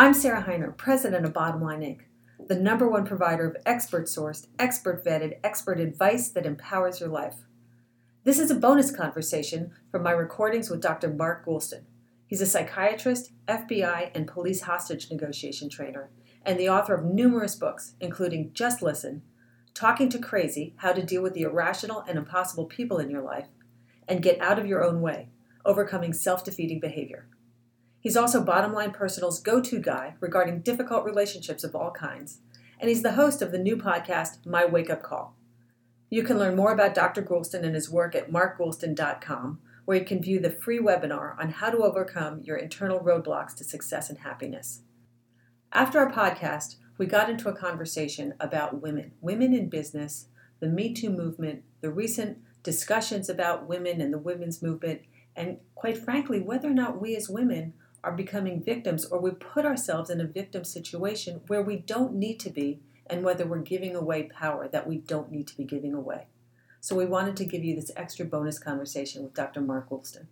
I'm Sarah Hiner, president of Bottom Line Inc., the number one provider of expert sourced, expert vetted, expert advice that empowers your life. This is a bonus conversation from my recordings with Dr. Mark Goulston. He's a psychiatrist, FBI, and police hostage negotiation trainer, and the author of numerous books, including Just Listen, Talking to Crazy How to Deal with the Irrational and Impossible People in Your Life, and Get Out of Your Own Way Overcoming Self Defeating Behavior. He's also Bottom Line Personal's go to guy regarding difficult relationships of all kinds, and he's the host of the new podcast, My Wake Up Call. You can learn more about Dr. Goulston and his work at markgoulston.com, where you can view the free webinar on how to overcome your internal roadblocks to success and happiness. After our podcast, we got into a conversation about women, women in business, the Me Too movement, the recent discussions about women and the women's movement, and quite frankly, whether or not we as women are becoming victims or we put ourselves in a victim situation where we don't need to be and whether we're giving away power that we don't need to be giving away. So we wanted to give you this extra bonus conversation with Dr. Mark Goulston.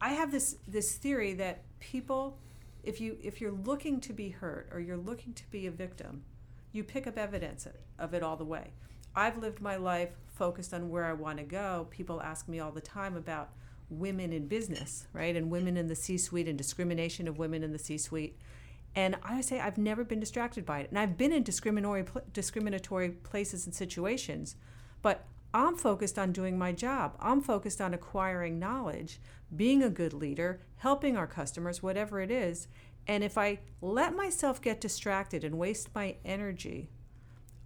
I have this this theory that people if you if you're looking to be hurt or you're looking to be a victim, you pick up evidence of it all the way. I've lived my life focused on where I want to go. People ask me all the time about women in business, right? And women in the C suite and discrimination of women in the C suite. And I say I've never been distracted by it. And I've been in discriminatory, discriminatory places and situations, but I'm focused on doing my job. I'm focused on acquiring knowledge, being a good leader, helping our customers, whatever it is. And if I let myself get distracted and waste my energy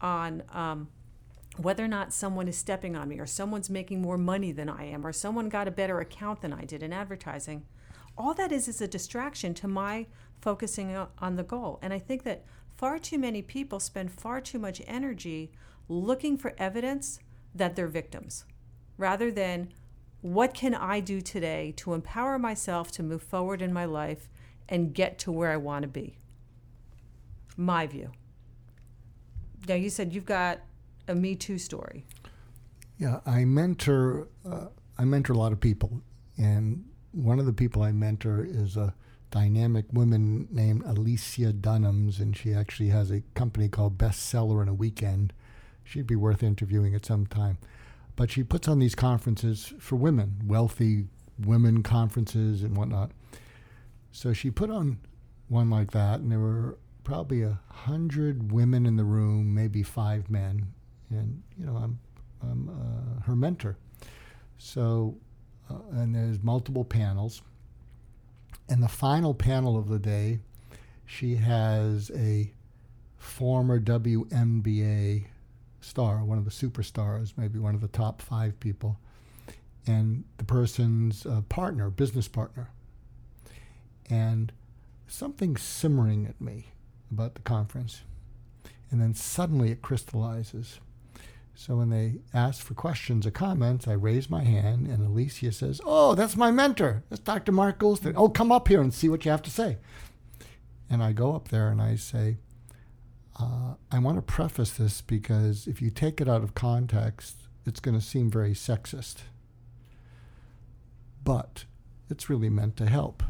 on um, whether or not someone is stepping on me or someone's making more money than I am or someone got a better account than I did in advertising, all that is is a distraction to my focusing on the goal. And I think that far too many people spend far too much energy looking for evidence that they're victims rather than what can I do today to empower myself to move forward in my life and get to where I want to be? My view. Now, you said you've got a Me Too story. Yeah, I mentor. Uh, I mentor a lot of people, and one of the people I mentor is a dynamic woman named Alicia Dunams, and she actually has a company called Bestseller in a Weekend. She'd be worth interviewing at some time. But she puts on these conferences for women, wealthy women conferences and whatnot. So she put on one like that, and there were probably a hundred women in the room, maybe five men, and you know I'm I'm uh, her mentor. So, uh, and there's multiple panels. And the final panel of the day, she has a former WNBA star, one of the superstars, maybe one of the top five people, and the person's uh, partner, business partner. And something simmering at me about the conference. And then suddenly it crystallizes. So when they ask for questions or comments, I raise my hand, and Alicia says, "Oh, that's my mentor. That's Dr. Mark Goulston. Oh, come up here and see what you have to say." And I go up there and I say, uh, "I want to preface this because if you take it out of context, it's going to seem very sexist. But it's really meant to help."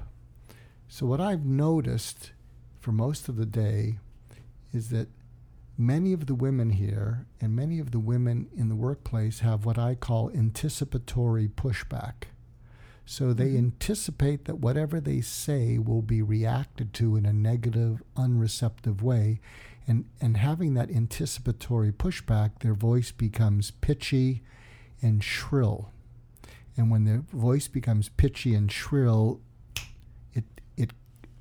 So what I've noticed for most of the day is that many of the women here and many of the women in the workplace have what I call anticipatory pushback. So they mm-hmm. anticipate that whatever they say will be reacted to in a negative, unreceptive way. And, and having that anticipatory pushback, their voice becomes pitchy and shrill. And when their voice becomes pitchy and shrill,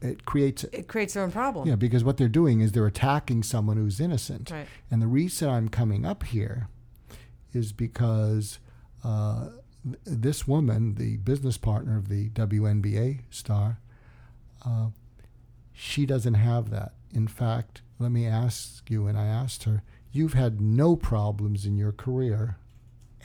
it creates it creates their own problem. Yeah, because what they're doing is they're attacking someone who's innocent. Right. And the reason I'm coming up here is because uh, this woman, the business partner of the WNBA star, uh, she doesn't have that. In fact, let me ask you, and I asked her, you've had no problems in your career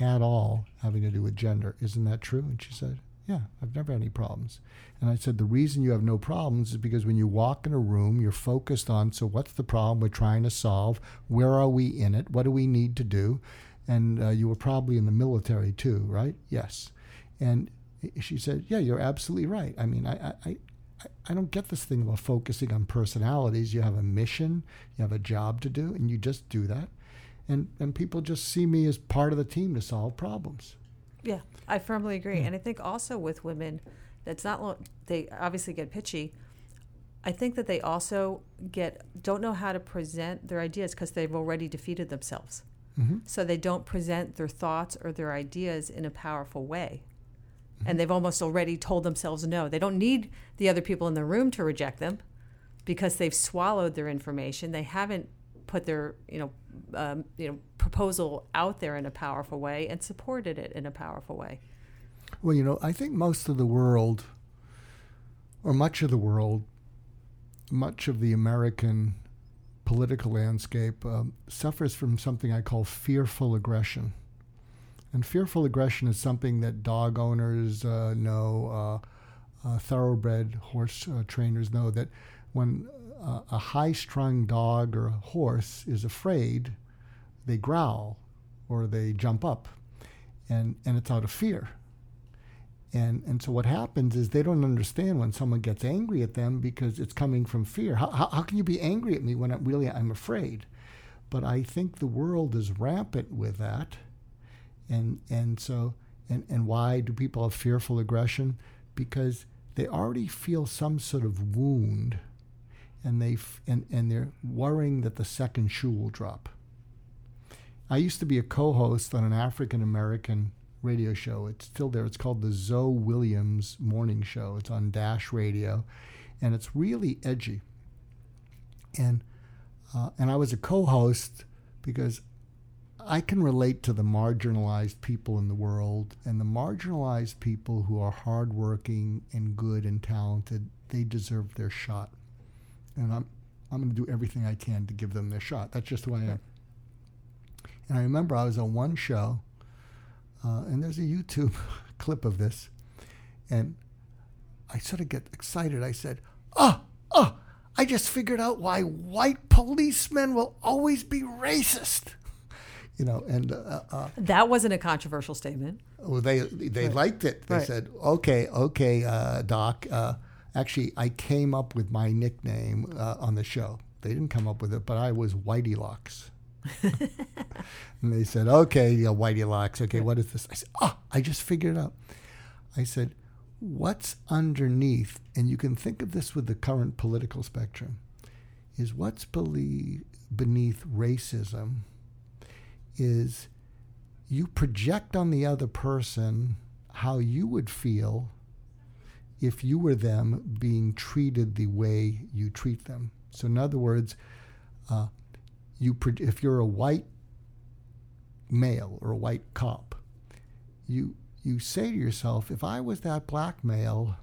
at all having to do with gender. Isn't that true? And she said, yeah, I've never had any problems. And I said, the reason you have no problems is because when you walk in a room, you're focused on, so what's the problem we're trying to solve? Where are we in it? What do we need to do? And uh, you were probably in the military too, right? Yes. And she said, yeah, you're absolutely right. I mean, I, I, I, don't get this thing about focusing on personalities. You have a mission, you have a job to do, and you just do that. And, and people just see me as part of the team to solve problems. Yeah, I firmly agree. And I think also with women, that's not, lo- they obviously get pitchy. I think that they also get, don't know how to present their ideas because they've already defeated themselves. Mm-hmm. So they don't present their thoughts or their ideas in a powerful way. And they've almost already told themselves no. They don't need the other people in the room to reject them because they've swallowed their information. They haven't put their, you know, um, you know, proposal out there in a powerful way and supported it in a powerful way. Well, you know, I think most of the world, or much of the world, much of the American political landscape um, suffers from something I call fearful aggression. And fearful aggression is something that dog owners uh, know, uh, uh, thoroughbred horse uh, trainers know that when a high strung dog or a horse is afraid, they growl or they jump up. And, and it's out of fear. And, and so what happens is they don't understand when someone gets angry at them because it's coming from fear. How, how, how can you be angry at me when I'm really I'm afraid? But I think the world is rampant with that. And, and so and, and why do people have fearful aggression? Because they already feel some sort of wound and, they f- and, and they're worrying that the second shoe will drop. I used to be a co host on an African American radio show. It's still there. It's called the Zoe Williams Morning Show. It's on Dash Radio, and it's really edgy. And uh, and I was a co-host because I can relate to the marginalized people in the world, and the marginalized people who are hardworking and good and talented. They deserve their shot, and I'm I'm going to do everything I can to give them their shot. That's just who I am. And I remember I was on one show uh, and there's a YouTube clip of this. And I sort of get excited. I said, Oh, oh, I just figured out why white policemen will always be racist. You know, and uh, uh, That wasn't a controversial statement. well, they they Right. liked it. They Right. said, "Okay, okay, uh, Doc. Actually, I came up with my nickname uh, on the show. They didn't come up with it, but I was Whitey Locks." and they said, "Okay, yeah, Whitey Locks. Okay, what is this?" I said, "Oh, I just figured it out." I said, "What's underneath?" And you can think of this with the current political spectrum. Is what's belie- beneath racism is you project on the other person how you would feel if you were them being treated the way you treat them. So, in other words, uh, you if you're a white male or a white cop, you you say to yourself, if I was that black male,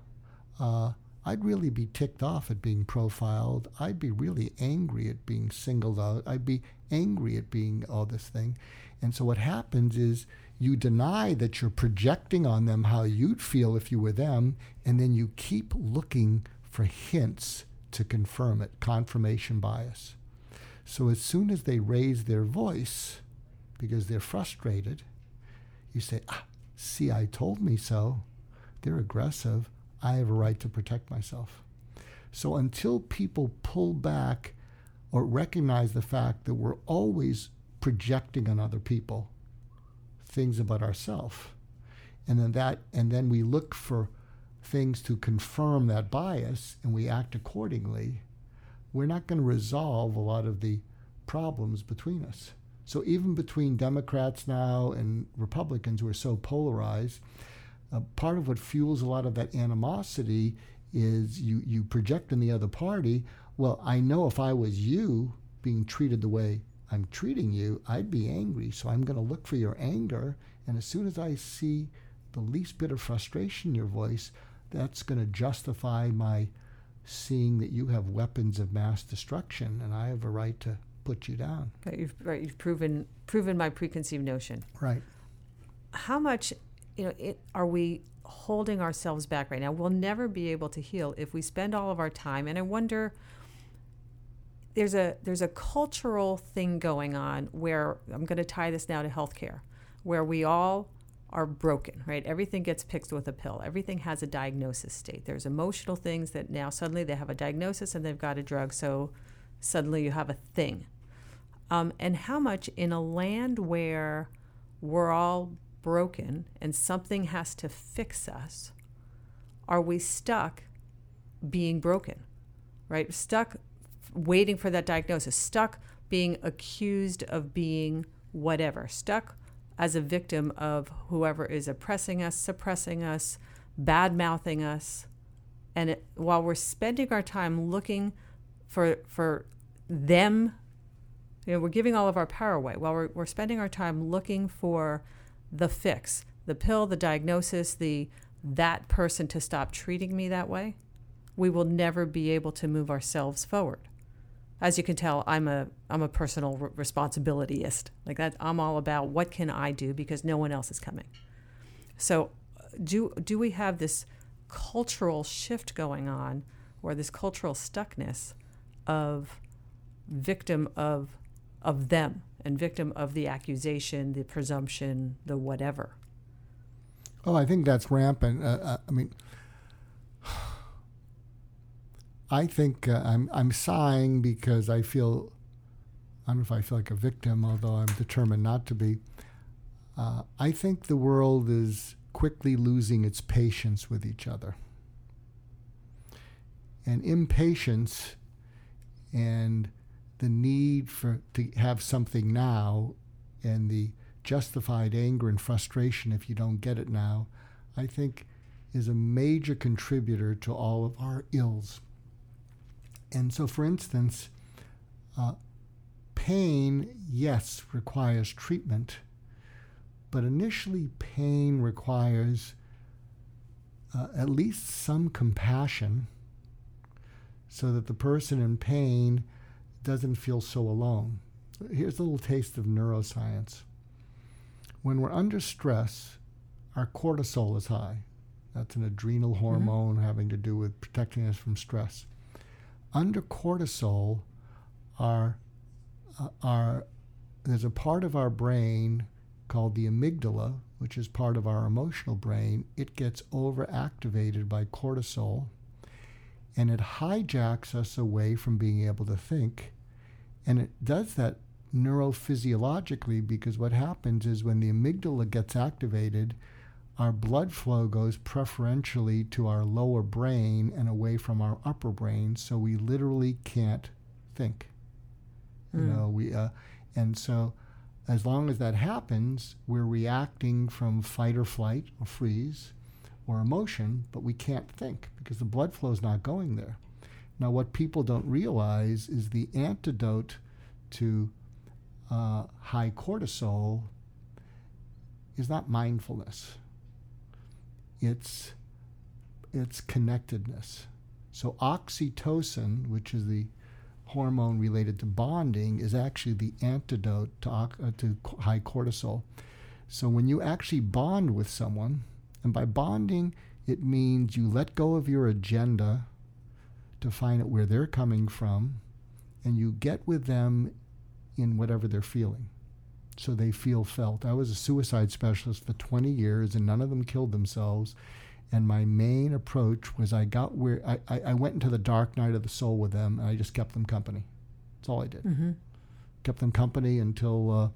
uh, I'd really be ticked off at being profiled. I'd be really angry at being singled out. I'd be angry at being all this thing. And so what happens is you deny that you're projecting on them how you'd feel if you were them, and then you keep looking for hints to confirm it, confirmation bias. So as soon as they raise their voice because they're frustrated, you say, ah, see, I told me so. They're aggressive. I have a right to protect myself. So until people pull back or recognize the fact that we're always projecting on other people things about ourselves, and then that, and then we look for things to confirm that bias and we act accordingly, we're not going to resolve a lot of the problems between us. So even between Democrats now and Republicans who are so polarized, uh, part of what fuels a lot of that animosity is you, you project in the other party, well, I know if I was you being treated the way I'm treating you, I'd be angry. So I'm going to look for your anger. And as soon as I see the least bit of frustration in your voice, that's going to justify my seeing that you have weapons of mass destruction and I have a right to put you down. Right, you've, right, you've proven proven my preconceived notion. Right. How much, you know, it, are we holding ourselves back right now? We'll never be able to heal if we spend all of our time. And I wonder, there's a there's a cultural thing going on where I'm going to tie this now to healthcare, where we all are broken, right? Everything gets fixed with a pill. Everything has a diagnosis state. There's emotional things that now suddenly they have a diagnosis and they've got a drug, so suddenly you have a thing. Um, and how much in a land where we're all broken and something has to fix us, are we stuck being broken, right? Stuck waiting for that diagnosis, stuck being accused of being whatever, stuck as a victim of whoever is oppressing us, suppressing us, bad mouthing us. And it, while we're spending our time looking for, for them, you know, we're giving all of our power away. While we're, we're spending our time looking for the fix, the pill, the diagnosis, the that person to stop treating me that way, we will never be able to move ourselves forward as you can tell, I'm a I'm a personal responsibilityist. Like that, I'm all about what can I do because no one else is coming. So, do do we have this cultural shift going on, or this cultural stuckness of victim of of them and victim of the accusation, the presumption, the whatever? Oh, I think that's rampant. Uh, uh I mean I think uh, I'm I'm sighing because I feel I don't know if I feel like a victim, although I'm determined not to be. Uh, I think the world is quickly losing its patience with each other, and impatience and the need for to have something now, and the justified anger and frustration if you don't get it now, I think is a major contributor to all of our ills. And so, for instance, uh, pain, yes, requires treatment, but initially, pain requires uh, at least some compassion so that the person in pain doesn't feel so alone. Here's a little taste of neuroscience. When we're under stress, our cortisol is high. That's an adrenal mm-hmm. hormone mm-hmm. having to do with protecting us from stress under cortisol are, uh, are there's a part of our brain called the amygdala, which is part of our emotional brain. It gets overactivated by cortisol and it hijacks us away from being able to think. And it does that neurophysiologically because what happens is when the amygdala gets activated, our blood flow goes preferentially to our lower brain and away from our upper brain, so we literally can't think. Mm. You hmm. know, we uh, and so as long as that happens, we're reacting from fight or flight or freeze or emotion, but we can't think because the blood flow is not going there. Now, what people don't realize is the antidote to uh, high cortisol is not mindfulness its its connectedness. So oxytocin, which is the hormone related to bonding, is actually the antidote to, uh, to high cortisol. So when you actually bond with someone, and by bonding, it means you let go of your agenda to find out where they're coming from, and you get with them in whatever they're feeling so they feel felt. I was a suicide specialist for 20 years, and none of them killed themselves. And my main approach was I got where I, I, I went into the dark night of the soul with them, and I just kept them company. That's all I did. Mm-hmm. Kept them company until, uh,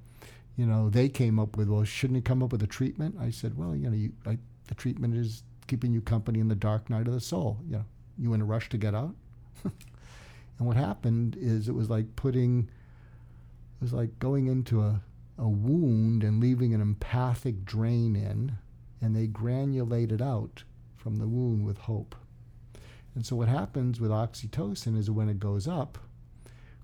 you know, they came up with, well, shouldn't you come up with a treatment? I said, well, you know, you, I, the treatment is keeping you company in the dark night of the soul. You know, you in a rush to get out? and what happened is it was like putting, it was like going into a a wound and leaving an empathic drain in, and they granulate it out from the wound with hope. And so, what happens with oxytocin is when it goes up,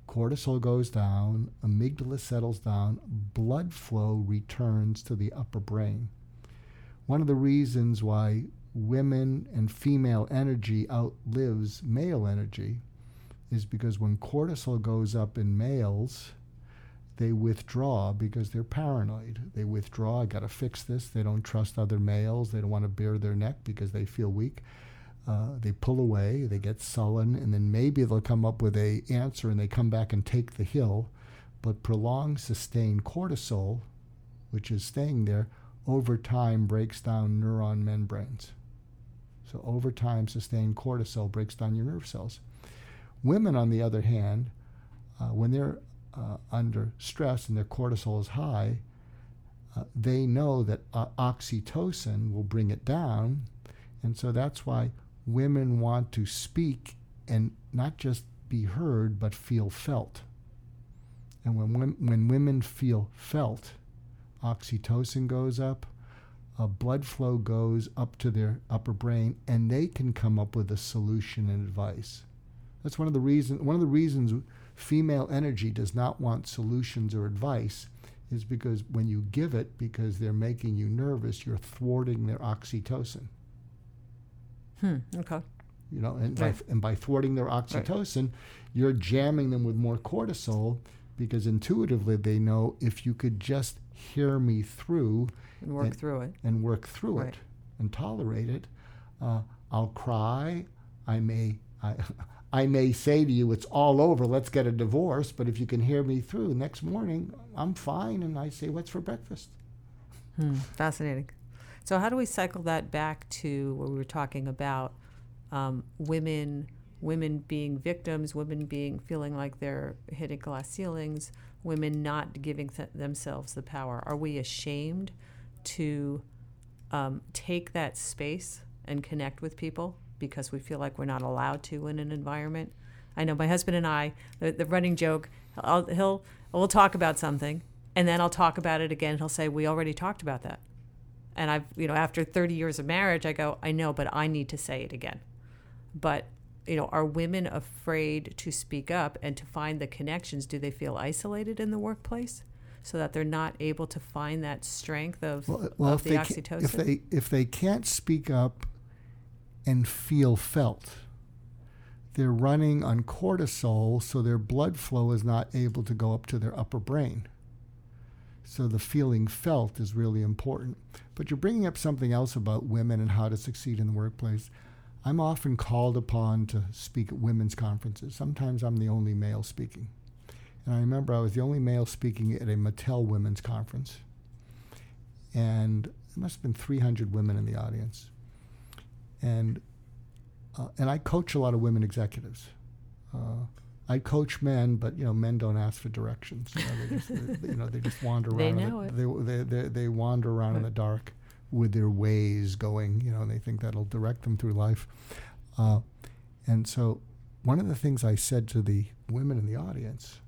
cortisol goes down, amygdala settles down, blood flow returns to the upper brain. One of the reasons why women and female energy outlives male energy is because when cortisol goes up in males, they withdraw because they're paranoid. They withdraw, I got to fix this. They don't trust other males. They don't want to bare their neck because they feel weak. Uh, they pull away, they get sullen, and then maybe they'll come up with a answer and they come back and take the hill. But prolonged sustained cortisol, which is staying there, over time breaks down neuron membranes. So, over time, sustained cortisol breaks down your nerve cells. Women, on the other hand, uh, when they're uh, under stress and their cortisol is high, uh, they know that uh, oxytocin will bring it down. And so that's why women want to speak and not just be heard, but feel felt. And when, when women feel felt, oxytocin goes up, uh, blood flow goes up to their upper brain, and they can come up with a solution and advice. That's one of the reasons. One of the reasons female energy does not want solutions or advice is because when you give it, because they're making you nervous, you're thwarting their oxytocin. Hmm. Okay. You know, and, Right. by, and by thwarting their oxytocin, you're jamming them with more cortisol because intuitively they know if you could just hear me through And work And- through it. and work through Right. it and tolerate it, uh, I'll cry. I may, I, I may say to you, "It's all over. Let's get a divorce." But if you can hear me through, next morning I'm fine, and I say, "What's for breakfast?" Hmm. Fascinating. So, how do we cycle that back to what we were talking about? Um, women, women being victims, women being feeling like they're hitting glass ceilings, women not giving th- themselves the power. Are we ashamed to um, take that space and connect with people because we feel like we're not allowed to in an environment? I know my husband and I, the, the running joke, I'll, he'll we'll talk about something, and then I'll talk about it again. He'll say, "We already talked about that." And I've, you know, after 30 years of marriage, I go, I know, but I need to say it again. But, you know, are women afraid to speak up and to find the connections? Do they feel isolated in the workplace so that they're not able to find that strength of, Well, well of the oxytocin? if they if they can't speak up and feel felt, they're running on cortisol, so their blood flow is not able to go up to their upper brain. So the feeling felt is really important. But you're bringing up something else about women and how to succeed in the workplace. I'm often called upon to speak at women's conferences. Sometimes I'm the only male speaking. And I remember I was the only male speaking at a Mattel women's conference. And there must have been 300 women in the audience. And, uh, and I coach a lot of women executives. Uh, I coach men, but you know, men don't ask for directions. You know, they just, they, you know, they just wander around. They know the, They, they, they, they wander around in the dark with their ways going. You know, and they think that'll direct them through life. Uh, and so, one of the things I said to the women in the audience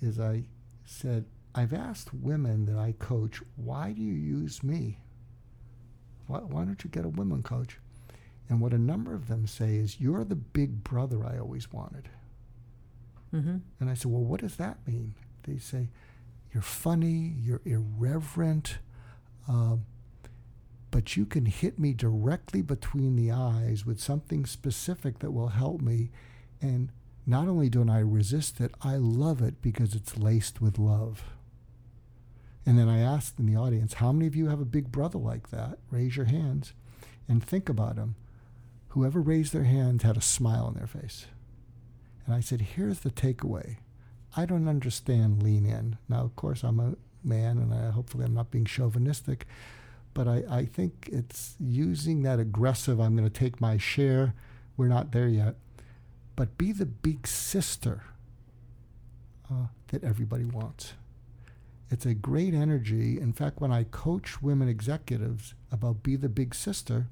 is I said, I've asked women that I coach, why do you use me? Why, why don't you get a women coach? And what a number of them say is, You're the big brother I always wanted. mm-hmm. And I said, Well, what does that mean? They say, You're funny, you're irreverent, um, but you can hit me directly between the eyes with something specific that will help me. And not only don't I resist it, I love it because it's laced with love. And then I asked in the audience, How many of you have a big brother like that? Raise your hands and think about him. Whoever raised their hands had a smile on their face. And I said, here's the takeaway. I don't understand lean in. Now, of course, I'm a man, and I, hopefully I'm not being chauvinistic, but I, I think it's using that aggressive, I'm going to take my share. We're not there yet. But be the big sister uh, that everybody wants. It's a great energy. In fact, when I coach women executives about be the big sister,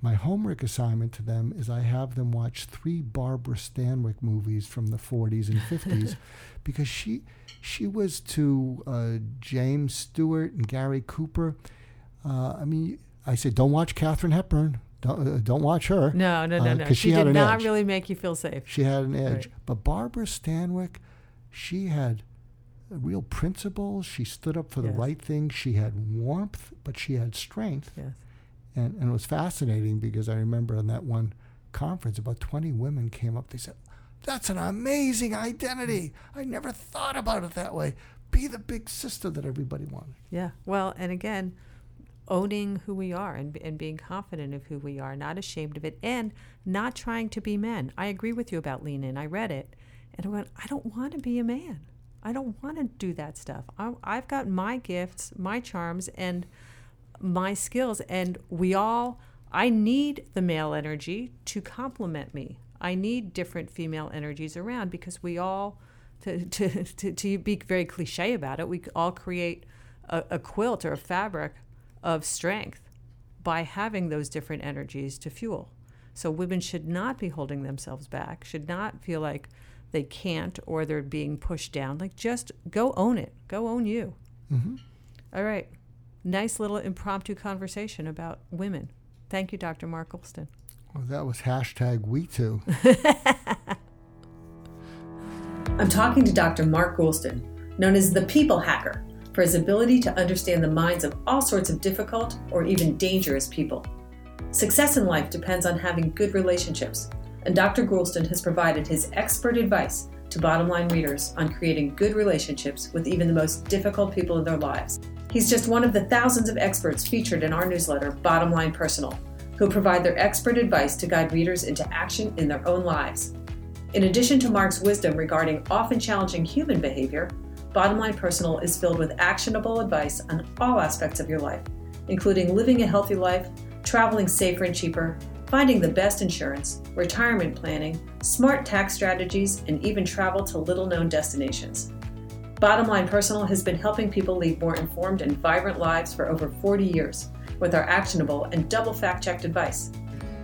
my homework assignment to them is I have them watch three Barbara Stanwyck movies from the 40s and 50s because she she was to uh, James Stewart and Gary Cooper. Uh, I mean, I said, don't watch Katharine Hepburn. Don't, uh, don't watch her. No, no, no, Uh, no. She, she did not edge. really make you feel safe. She had an edge. Right. But Barbara Stanwyck, she had real principles. She stood up for the Yes. right thing. She had warmth, but she had strength. Yes. And, and it was fascinating because I remember in that one conference, about 20 women came up. They said, That's an amazing identity. I never thought about it that way. Be the big sister that everybody wanted. Yeah. Well, and again, owning who we are and, and being confident of who we are, not ashamed of it, and not trying to be men. I agree with you about lean in. I read it and I went, I don't want to be a man. I don't want to do that stuff. I, I've got my gifts, my charms, and my skills, and we all, I need the male energy to complement me. I need different female energies around because we all, to, to, to, to be very cliche about it, we all create a, a quilt or a fabric of strength by having those different energies to fuel. So women should not be holding themselves back, should not feel like they can't or they're being pushed down. Like just go own it, go own you. Mm-hmm. All right. Nice little impromptu conversation about women. Thank you, Dr. Mark Goulston. Well, that was hashtag we too. I'm talking to Dr. Mark Goulston, known as the People Hacker, for his ability to understand the minds of all sorts of difficult or even dangerous people. Success in life depends on having good relationships, and Dr. Goulston has provided his expert advice to bottom line readers on creating good relationships with even the most difficult people in their lives. He's just one of the thousands of experts featured in our newsletter, Bottom Line Personal, who provide their expert advice to guide readers into action in their own lives. In addition to Mark's wisdom regarding often challenging human behavior, Bottom Line Personal is filled with actionable advice on all aspects of your life, including living a healthy life, traveling safer and cheaper, finding the best insurance, retirement planning, smart tax strategies, and even travel to little known destinations. Bottom Line Personal has been helping people lead more informed and vibrant lives for over 40 years with our actionable and double fact checked advice.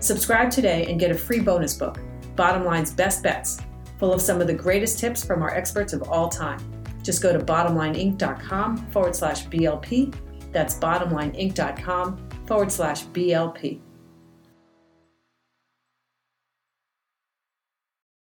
Subscribe today and get a free bonus book, Bottom Line's Best Bets, full of some of the greatest tips from our experts of all time. Just go to bottomlineinc.com forward slash BLP. That's bottomlineinc.com forward slash BLP.